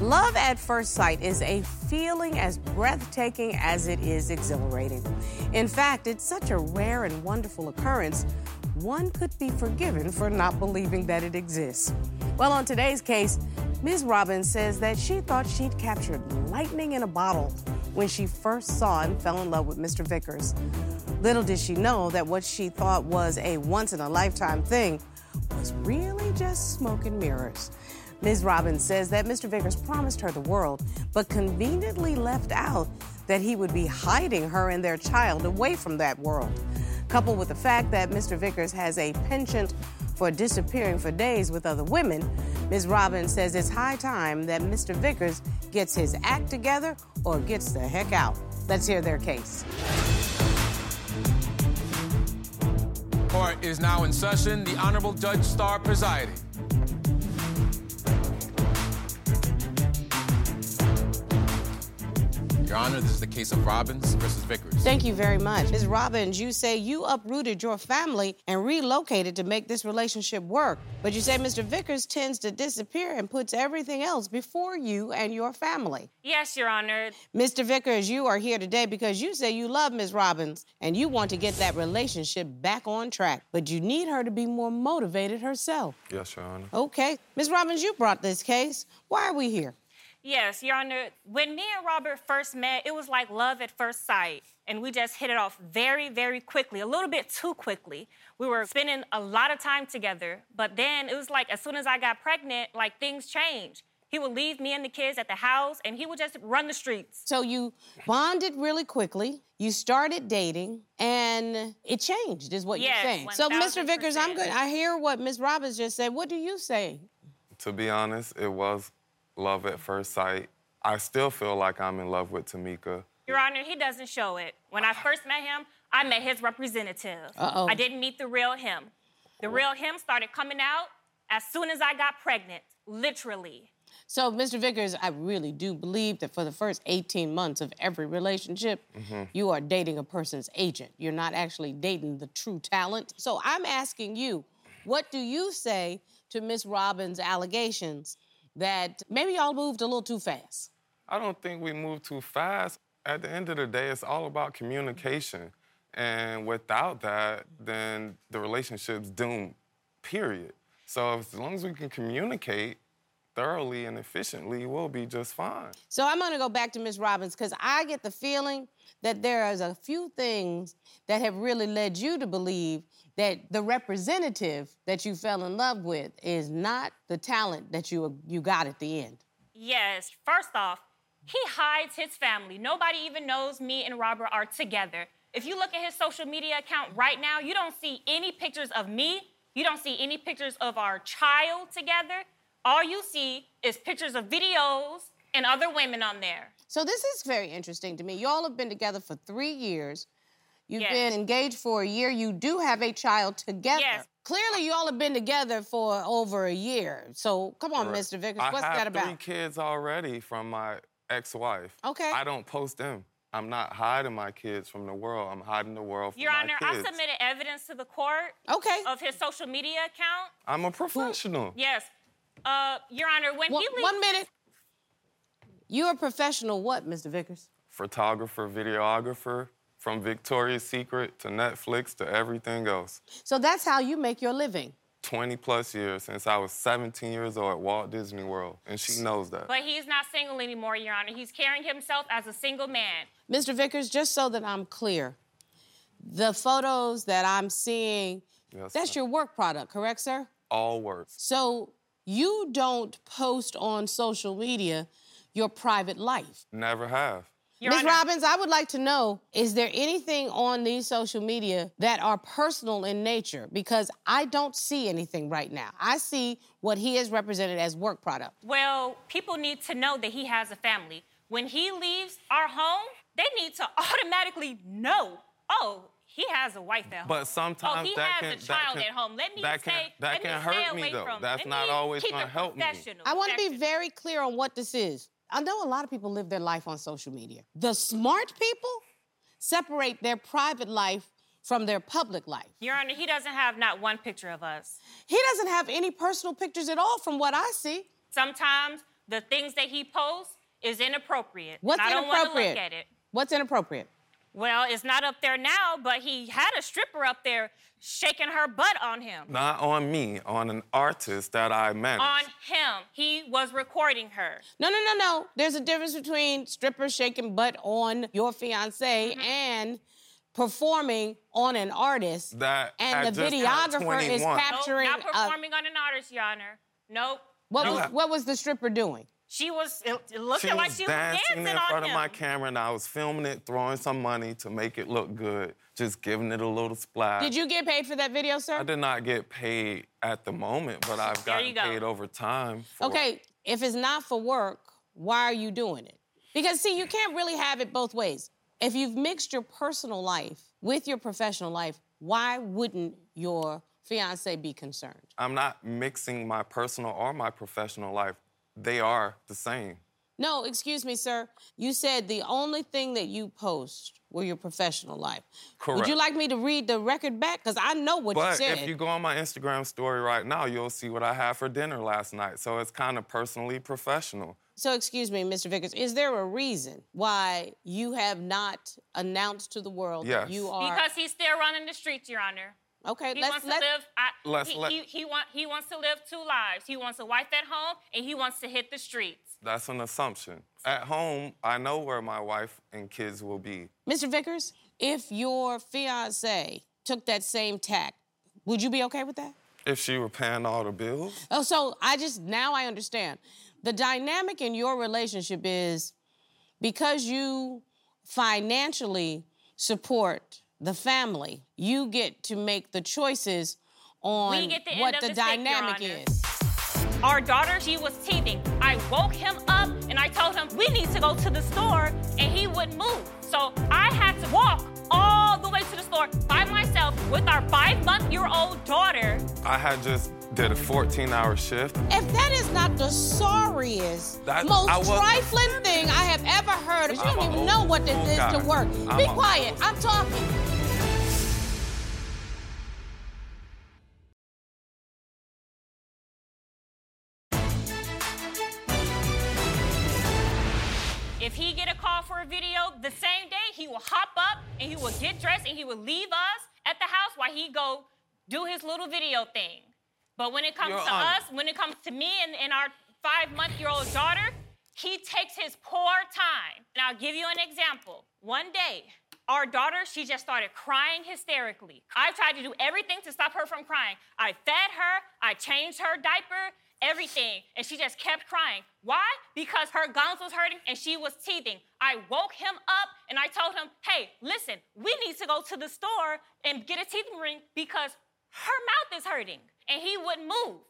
Love at first sight is a feeling as breathtaking as it is exhilarating. In fact, it's such a rare and wonderful occurrence, one could be forgiven for not believing that it exists. Well, on today's case, Ms. Robins says that she thought she'd captured lightning in a bottle when she first saw and fell in love with Mr. Vickers. Little did she know that what she thought was a once in a lifetime thing was really just smoke and mirrors. Ms. Robins says that Mr. Vickers promised her the world, but conveniently left out that he would be hiding her and their child away from that world. Coupled with the fact that Mr. Vickers has a penchant for disappearing for days with other women, Ms. Robins says it's high time that Mr. Vickers gets his act together or gets the heck out. Let's hear their case. Court is now in session. The Honorable Judge Star presiding. Your Honor, this is the case of Robins versus Vickers. Thank you very much. Ms. Robins, you say you uprooted your family and relocated to make this relationship work. But you say Mr. Vickers tends to disappear and puts everything else before you and your family. Yes, Your Honor. Mr. Vickers, you are here today because you say you love Ms. Robins and you want to get that relationship back on track. But you need her to be more motivated herself. Yes, Your Honor. Okay. Ms. Robins, you brought this case. Why are we here? Yes, Your Honor. When me and Robert first met, it was like love at first sight. And we just hit it off very, very quickly, a little bit too quickly. We were spending a lot of time together. But then it was like as soon as I got pregnant, like things changed. He would leave me and the kids at the house and he would just run the streets. So you bonded really quickly. You started dating, and it changed, is what Yes, you're saying. So, Mr. 1000%. Vickers, I'm good. I hear what Ms. Robins just said. What do you say? To be honest, it was love at first sight. I still feel like I'm in love with Tamikka. Your Honor, he doesn't show it. When I first met him, I met his representative. Uh-oh. I didn't meet the real him. The real him started coming out as soon as I got pregnant, literally. So, Mr. Vickers, I really do believe that for the first 18 months of every relationship, mm-hmm. you are dating a person's agent. You're not actually dating the true talent. So, I'm asking you, what do you say to Ms. Robins' allegations that maybe y'all moved a little too fast? I don't think we moved too fast. At the end of the day, it's all about communication. And without that, then the relationship's doomed, period. So as long as we can communicate thoroughly and efficiently, we'll be just fine. So I'm going to go back to Ms. Robins because I get the feeling that there is a few things that have really led you to believe that the representative that you fell in love with is not the talent that you you got at the end. Yes, first off, he hides his family. Nobody even knows me and Robert are together. If you look at his social media account right now, you don't see any pictures of me. You don't see any pictures of our child together. All you see is pictures of videos and other women on there. So this is very interesting to me. Y'all have been together for three years. You've Yes. been engaged for a year. You do have a child together. Yes. Clearly, y'all have been together for over a year. So come on, Mr. Vickers, I what's that about? I have three kids already from my ex-wife. Okay. I don't post them. I'm not hiding my kids from the world. I'm hiding the world from the kids. Your my Honor, kids. I submitted evidence to the court Okay. of his social media account. I'm a professional. Yes. Uh, Your Honor, when One- he leaves... one minute. You're a professional what, Mr. Vickers? Photographer, videographer, from Victoria's Secret to Netflix to everything else. So that's how you make your living. 20 plus years since I was 17 years old at Walt Disney World, and she knows that. But he's not single anymore, Your Honor. He's carrying himself as a single man. Mr. Vickers, just so that I'm clear, the photos that I'm seeing, Yes, that's ma'am. your work product, correct, sir? All work. So you don't post on social media your private life. Never have. Ms. Robins, I would like to know is there anything on these social media that are personal in nature? Because I don't see anything right now. I see what he has represented as work product. Well, people need to know that he has a family. When he leaves our home, they need to automatically know, oh, he has a wife at home. But sometimes oh, he that has can a child that can, at home. Let me that stay. can, that let can me hurt stay me away though. From, That's let not me always gonna help me. I want to be very clear on what this is. I know a lot of people live their life on social media. The smart people separate their private life from their public life. Your Honor, he doesn't have not one picture of us. He doesn't have any personal pictures at all from what I see. Sometimes the things that he posts is inappropriate. What's and I don't want to inappropriate? look at it. What's inappropriate? Well, it's not up there now, but he had a stripper up there shaking her butt on him. Not on me, on an artist that I manage. On him. He was recording her. No, no, no, no. There's a difference between strippers shaking butt on your fiance Mm-hmm. and performing on an artist. That and the just turned videographer is 21. Nope, capturing. not a- performing on an artist, Your Honor. Nope. what No. was what was the stripper doing? She was, it, it looked She like was she was dancing dancing in on front him. of my camera, and I was filming it, throwing some money to make it look good, just giving it a little splash. Did you get paid for that video, sir? I did not get paid at the moment, but I've There you gotten go. paid over time. For Okay, if it's not for work, why are you doing it? Because see, you can't really have it both ways. If you've mixed your personal life with your professional life, why wouldn't your fiance be concerned? I'm not mixing my personal or my professional life. They are the same. No, excuse me, sir. You said the only thing that you post were your professional life. Correct. Would you like me to read the record back? Because I know what you But said. if you go on my Instagram story right now, you'll see what I had for dinner last night. So it's kind of personally professional. So, excuse me, Mr. Vickers, is there a reason why you have not announced to the world that Yes. you are? Because he's still running the streets, Your Honor. Okay, He let's wants let. to live. I, Let's he, let- he, he, want, he wants to live two lives. He wants a wife at home, and he wants to hit the streets. That's an assumption. At home, I know where my wife and kids will be. Mr. Vickers, if your fiance took that same tack, would you be okay with that? If she were paying all the bills, Oh, so I just now I understand. The dynamic in your relationship is because you financially support the family, you get to make the choices on We get the what the, the dynamic Honor. is. Our daughter, she was teething. I woke him up and I told him we need to go to the store, and he wouldn't move. So I had to walk all the way to the store by myself with our five-month-year-old daughter. I had just did a 14-hour shift. If that is not the sorriest, That- most was- trifling thing I have ever heard, you I'm don't a even know what this is guy. to work. I'm Be quiet. old- I'm talking. If he get a call for a video the same day, he will hop up and he will get dressed and he will leave us at the house while he go do his little video thing. But when it comes Your to Honor. us, when it comes to me and, and our five-month-year-old daughter, he takes his poor time. And I'll give you an example. One day, our daughter, she just started crying hysterically. I tried to do everything to stop her from crying. I fed her, I changed her diaper, everything, and she just kept crying. Why? Because her gums was hurting and she was teething. I woke him up and I told him, hey, listen, we need to go to the store and get a teething ring because her mouth is hurting. And he wouldn't move.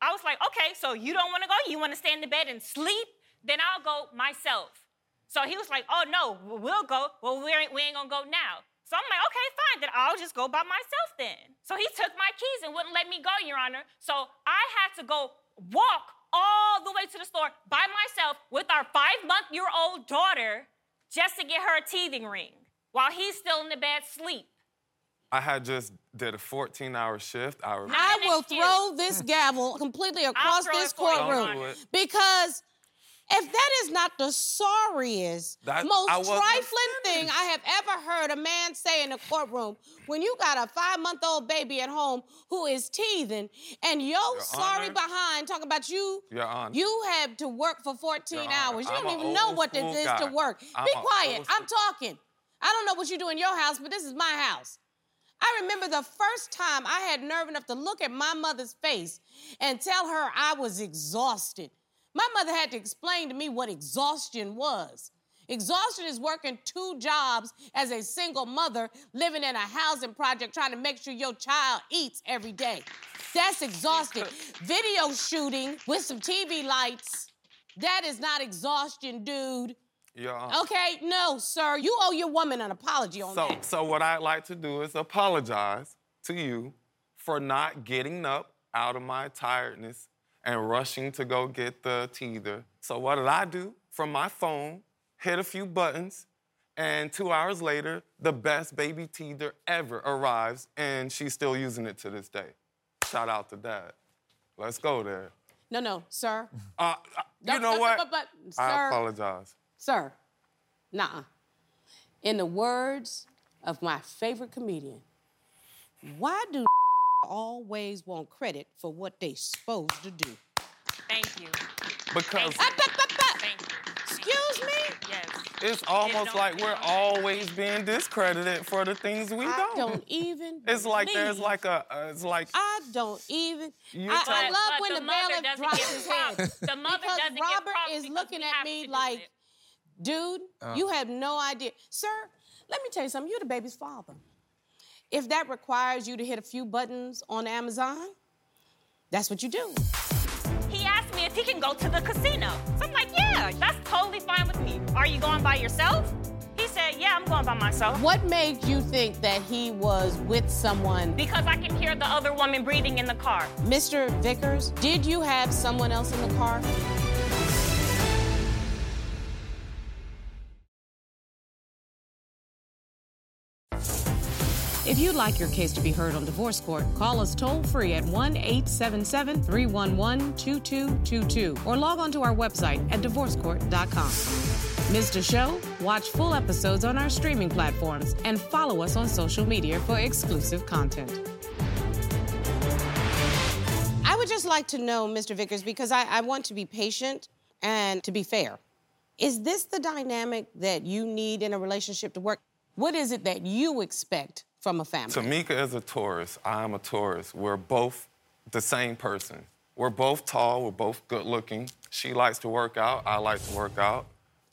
I was like, okay, so you don't want to go? You want to stay in the bed and sleep? Then I'll go myself. So he was like, oh no, we'll go. Well, we ain't, we ain't gonna go now. So I'm like, okay, fine, then I'll just go by myself then. So he took my keys and wouldn't let me go, Your Honor. So I had to go walk all the way to the store by myself with our five month year old daughter just to get her a teething ring while he's still in the bed sleep. I had just did a 14-hour shift. I was, I will excuse. throw this gavel completely across this it for you, courtroom Don't do because if that is not the sorriest, That- most trifling thing I have ever heard a man say in a courtroom, when you got a five-month-old baby at home who is teething, and yo sorry Honor. behind talking about you, Your Honor. you have to work for 14 Your Honor, hours. You I'm don't even know what this school is to work. I'm Be quiet. I'm talking. I don't know what you do in your house, but this is my house. I remember the first time I had nerve enough to look at my mother's face and tell her I was exhausted. My mother had to explain to me what exhaustion was. Exhaustion is working two jobs as a single mother living in a housing project trying to make sure your child eats every day. That's exhausting. Video shooting with some TV lights, that is not exhaustion, dude. Honor. Okay, no, sir. You owe your woman an apology on So, that. so what I'd like to do is apologize to you for not getting up out of my tiredness and rushing to go get the teether. So what did I do? From my phone, hit a few buttons, and two hours later, the best baby teether ever arrives, and she's still using it to this day. Shout out to dad. Let's go there. No, no, sir. Uh, uh, You No, know what? But, but, but, I apologize. sir, nah. In the words of my favorite comedian, why do always want credit for what they supposed to do? Thank you. Because but, but, but, Thank you. excuse me? Yes. it's almost don't- like we're always being discredited for the things we I don't. don't even. It's like there's like a, uh, it's like I don't even. You I, I love But when the the, mother bailiff doesn't drops get his props. head. The mother because doesn't Robert props is looking at me like, it. dude, Uh. you have no idea. Sir, let me tell you something. You're the baby's father. If that requires you to hit a few buttons on Amazon, that's what you do. He asked me if he can go to the casino. So I'm like, yeah, that's totally fine with me. Are you going by yourself? He said, yeah, I'm going by myself. What made you think that he was with someone? Because I can hear the other woman breathing in the car. Mr. Vickers, did you have someone else in the car? If you'd like your case to be heard on divorce court, call us toll free at 1 877 311 2222 or log on to our website at divorcecourt.com. Missed a show? Watch full episodes on our streaming platforms and follow us on social media for exclusive content. I would just like to know, Mr. Vickers, because I, I want to be patient and to be fair. Is this the dynamic that you need in a relationship to work? What is it that you expect from a family? Tamikka is a Taurus. I'm a Taurus. We're both the same person. We're both tall. We're both good looking. She likes to work out. I like to work out.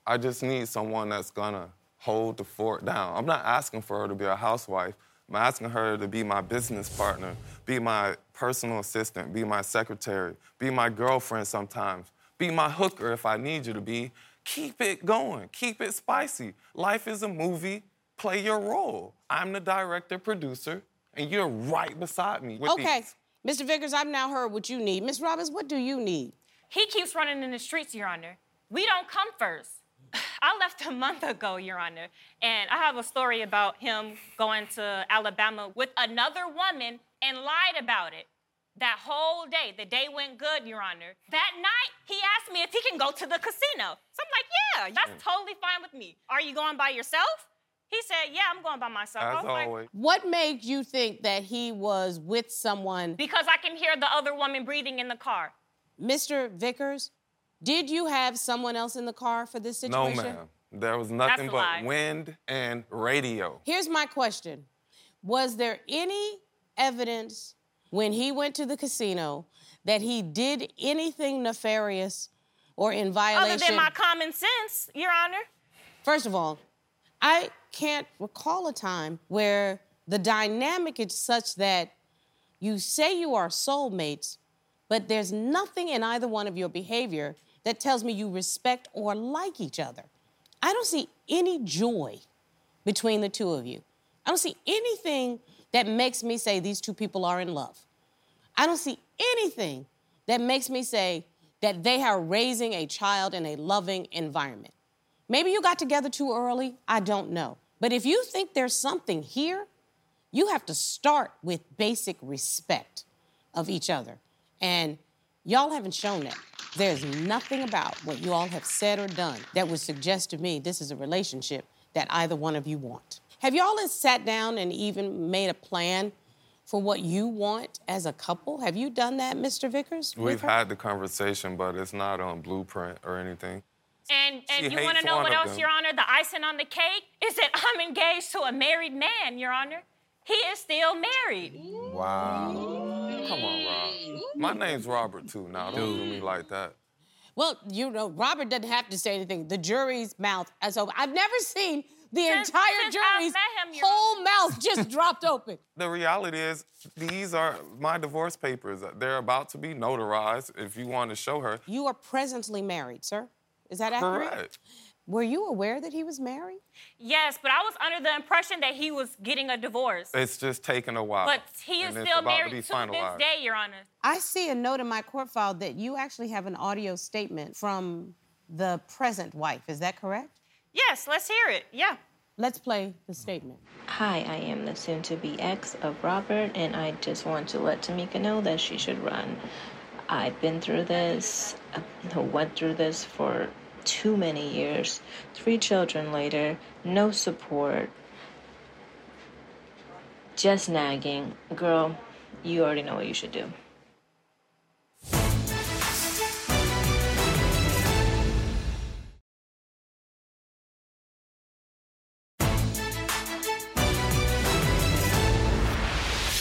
I just need someone that's gonna hold the fort down. I'm not asking for her to be a housewife. I'm asking her to be my business partner, be my personal assistant, be my secretary, be my girlfriend sometimes, be my hooker if I need you to be. Keep it going. Keep it spicy. Life is a movie. Play your role. I'm the director, producer, and you're right beside me. With okay, these. Mr. Vickers, I've now heard what you need. Miss Robins, what do you need? He keeps running in the streets, Your Honor. We don't come first. I left a month ago, Your Honor, and I have a story about him going to Alabama with another woman and lied about it. That whole day, the day went good, Your Honor. That night, he asked me if he can go to the casino. So I'm like, yeah, that's mm. totally fine with me. Are you going by yourself? He said, yeah, I'm going by myself. I As was like, always. What made you think that he was with someone? because I can hear the other woman breathing in the car. Mr. Vickers, did you have someone else in the car for this situation? No, ma'am. There was nothing but lie. wind and radio. Here's my question Was there any evidence when he went to the casino that he did anything nefarious or in violation? Other than my common sense, Your Honor. First of all, I can't recall a time where the dynamic is such that you say you are soulmates, but there's nothing in either one of your behavior that tells me you respect or like each other. I don't see any joy between the two of you. I don't see anything that makes me say these two people are in love. I don't see anything that makes me say that they are raising a child in a loving environment. Maybe you got together too early, I don't know. But if you think there's something here, you have to start with basic respect of each other. And y'all haven't shown that. There's nothing about what you all have said or done that would suggest to me this is a relationship that either one of you want. Have y'all sat down and even made a plan for what you want as a couple? Have you done that, Mr. Vickers? We've had the conversation, but it's not on blueprint or anything. And, She you want to know what else, them. Your Honor? The icing on the cake is that I'm engaged to a married man, Your Honor. He is still married. Wow. Come on, Rob. My name's Robert, too. Now, don't do me like that. Well, you know, Robert doesn't have to say anything. The jury's mouth is open. I've never seen the Since- entire since jury's him, Your whole mouth just dropped open. The reality is, these are my divorce papers. They're about to be notarized if you want to show her. You are presently married, sir. Is that accurate? Correct. Were you aware that he was married? Yes, but I was under the impression that he was getting a divorce. It's just taking a while. But he is still about to married to, this day, Your Honor. I see a note in my court file that you actually have an audio statement from the present wife. Is that correct? Yes, let's hear it. Yeah. Let's play the statement. Hi, I am the soon to be ex of Robert, and I just want to let Tamikka know that she should run. I've been through this, I went through this for too many years. Three children later, no support, just nagging. Girl, you already know what you should do.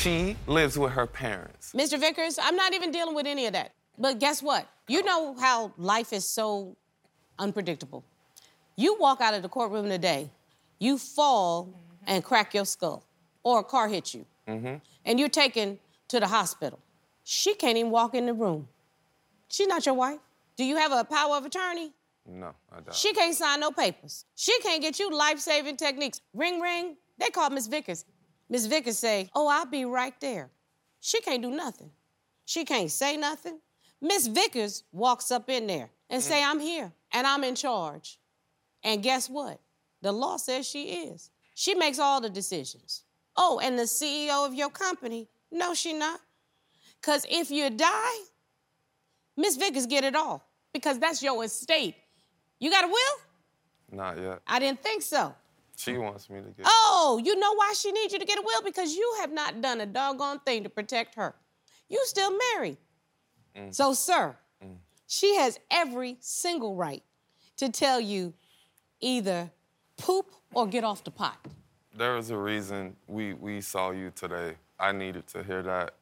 She lives with her parents. Mr. Vickers, I'm not even dealing with any of that. But guess what? You know how life is so unpredictable. You walk out of the courtroom today, you fall and crack your skull, or a car hits you, mm-hmm. and you're taken to the hospital. She can't even walk in the room. She's not your wife. Do you have a power of attorney? No, I don't. She can't sign no papers. She can't get you life-saving techniques. Ring, ring. They call Miss Vickers. Miss Vickers say, "Oh, I'll be right there." She can't do nothing. She can't say nothing. Miss Vickers walks up in there and say, mm. "I'm here and I'm in charge." And guess what? The law says she is. She makes all the decisions. Oh, and the CEO of your company? No, she not. Cause if you die, Miss Vickers get it all because that's your estate. You got a will? Not yet. I didn't think so. She wants me to get. Oh, you know why she needs you to get a will? Because you have not done a doggone thing to protect her. You still married. Mm. So, sir, she has every single right to tell you either poop or get off the pot. There was a reason we, we saw you today. I needed to hear that.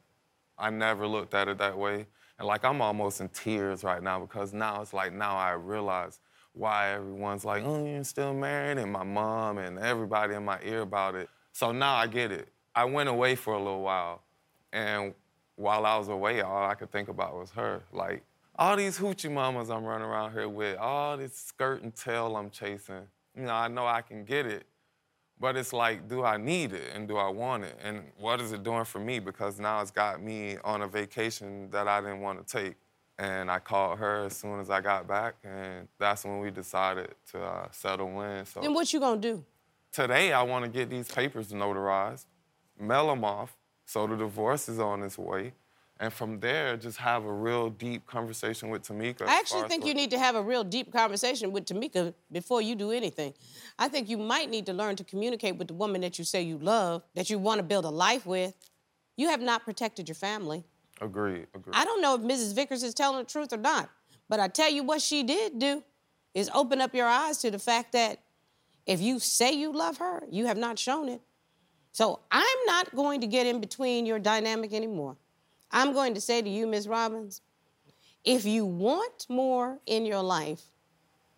I never looked at it that way. And like I'm almost in tears right now because now it's like now I realize why everyone's like, oh, you're still married, and my mom and everybody in my ear about it. So now I get it. I went away for a little while, and while I was away, all I could think about was her. Like all these hoochie mamas I'm running around here with, all this skirt and tail I'm chasing. You know, I know I can get it, but it's like, do I need it and do I want it? And what is it doing for me? Because now it's got me on a vacation that I didn't want to take. And I called her as soon as I got back, and that's when we decided to uh, settle in. So Then what you gonna do? today I want to get these papers notarized, mail them off, so the divorce is on its way. And from there, just have a real deep conversation with Tamikka. I actually think you need to have a real deep conversation with Tamikka before you do anything. I think you might need to learn to communicate with the woman that you say you love, that you want to build a life with. You have not protected your family. Agreed, agreed. I don't know if Mrs. Vickers is telling the truth or not, but I tell you what she did do is open up your eyes to the fact that if you say you love her, you have not shown it. So I'm not going to get in between your dynamic anymore. I'm going to say to you, Ms. Robins, if you want more in your life,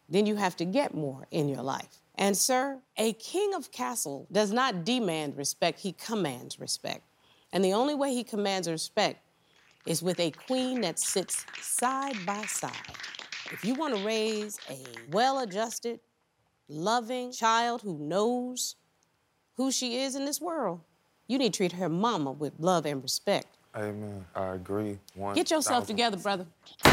then you have to get more in your life. And, sir, a king of castle does not demand respect, he commands respect. And the only way he commands respect is with a queen that sits side by side. If you want to raise a well adjusted, loving child who knows who she is in this world, you need to treat her mama with love and respect. Amen. I agree. One Get yourself thousand together, brother. So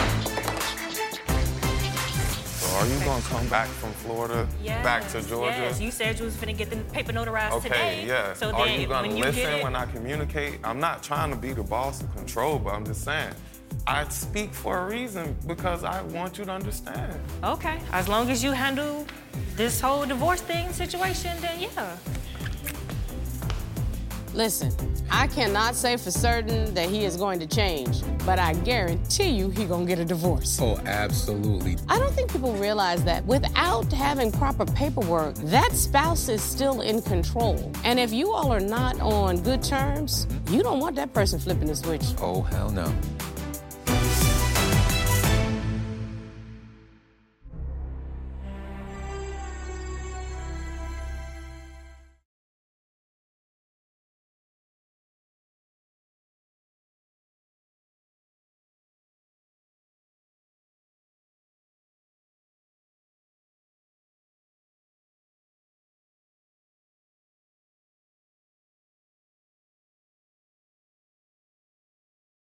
are you gonna come back from Florida back to Georgia? Yes, you said you was finna get the paper notarized Okay, today. yeah. So Are then you gonna when you listen get it, when I communicate? I'm not trying to be the boss of control, but I'm just saying, I speak for a reason because I want you to understand. Okay, as long as you handle this whole divorce thing situation, then yeah. Listen, I cannot say for certain that he is going to change, but I guarantee you he gonna get a divorce. Oh, absolutely. I don't think people realize that without having proper paperwork, that spouse is still in control. And if you all are not on good terms, you don't want that person flipping the switch. Oh, hell no.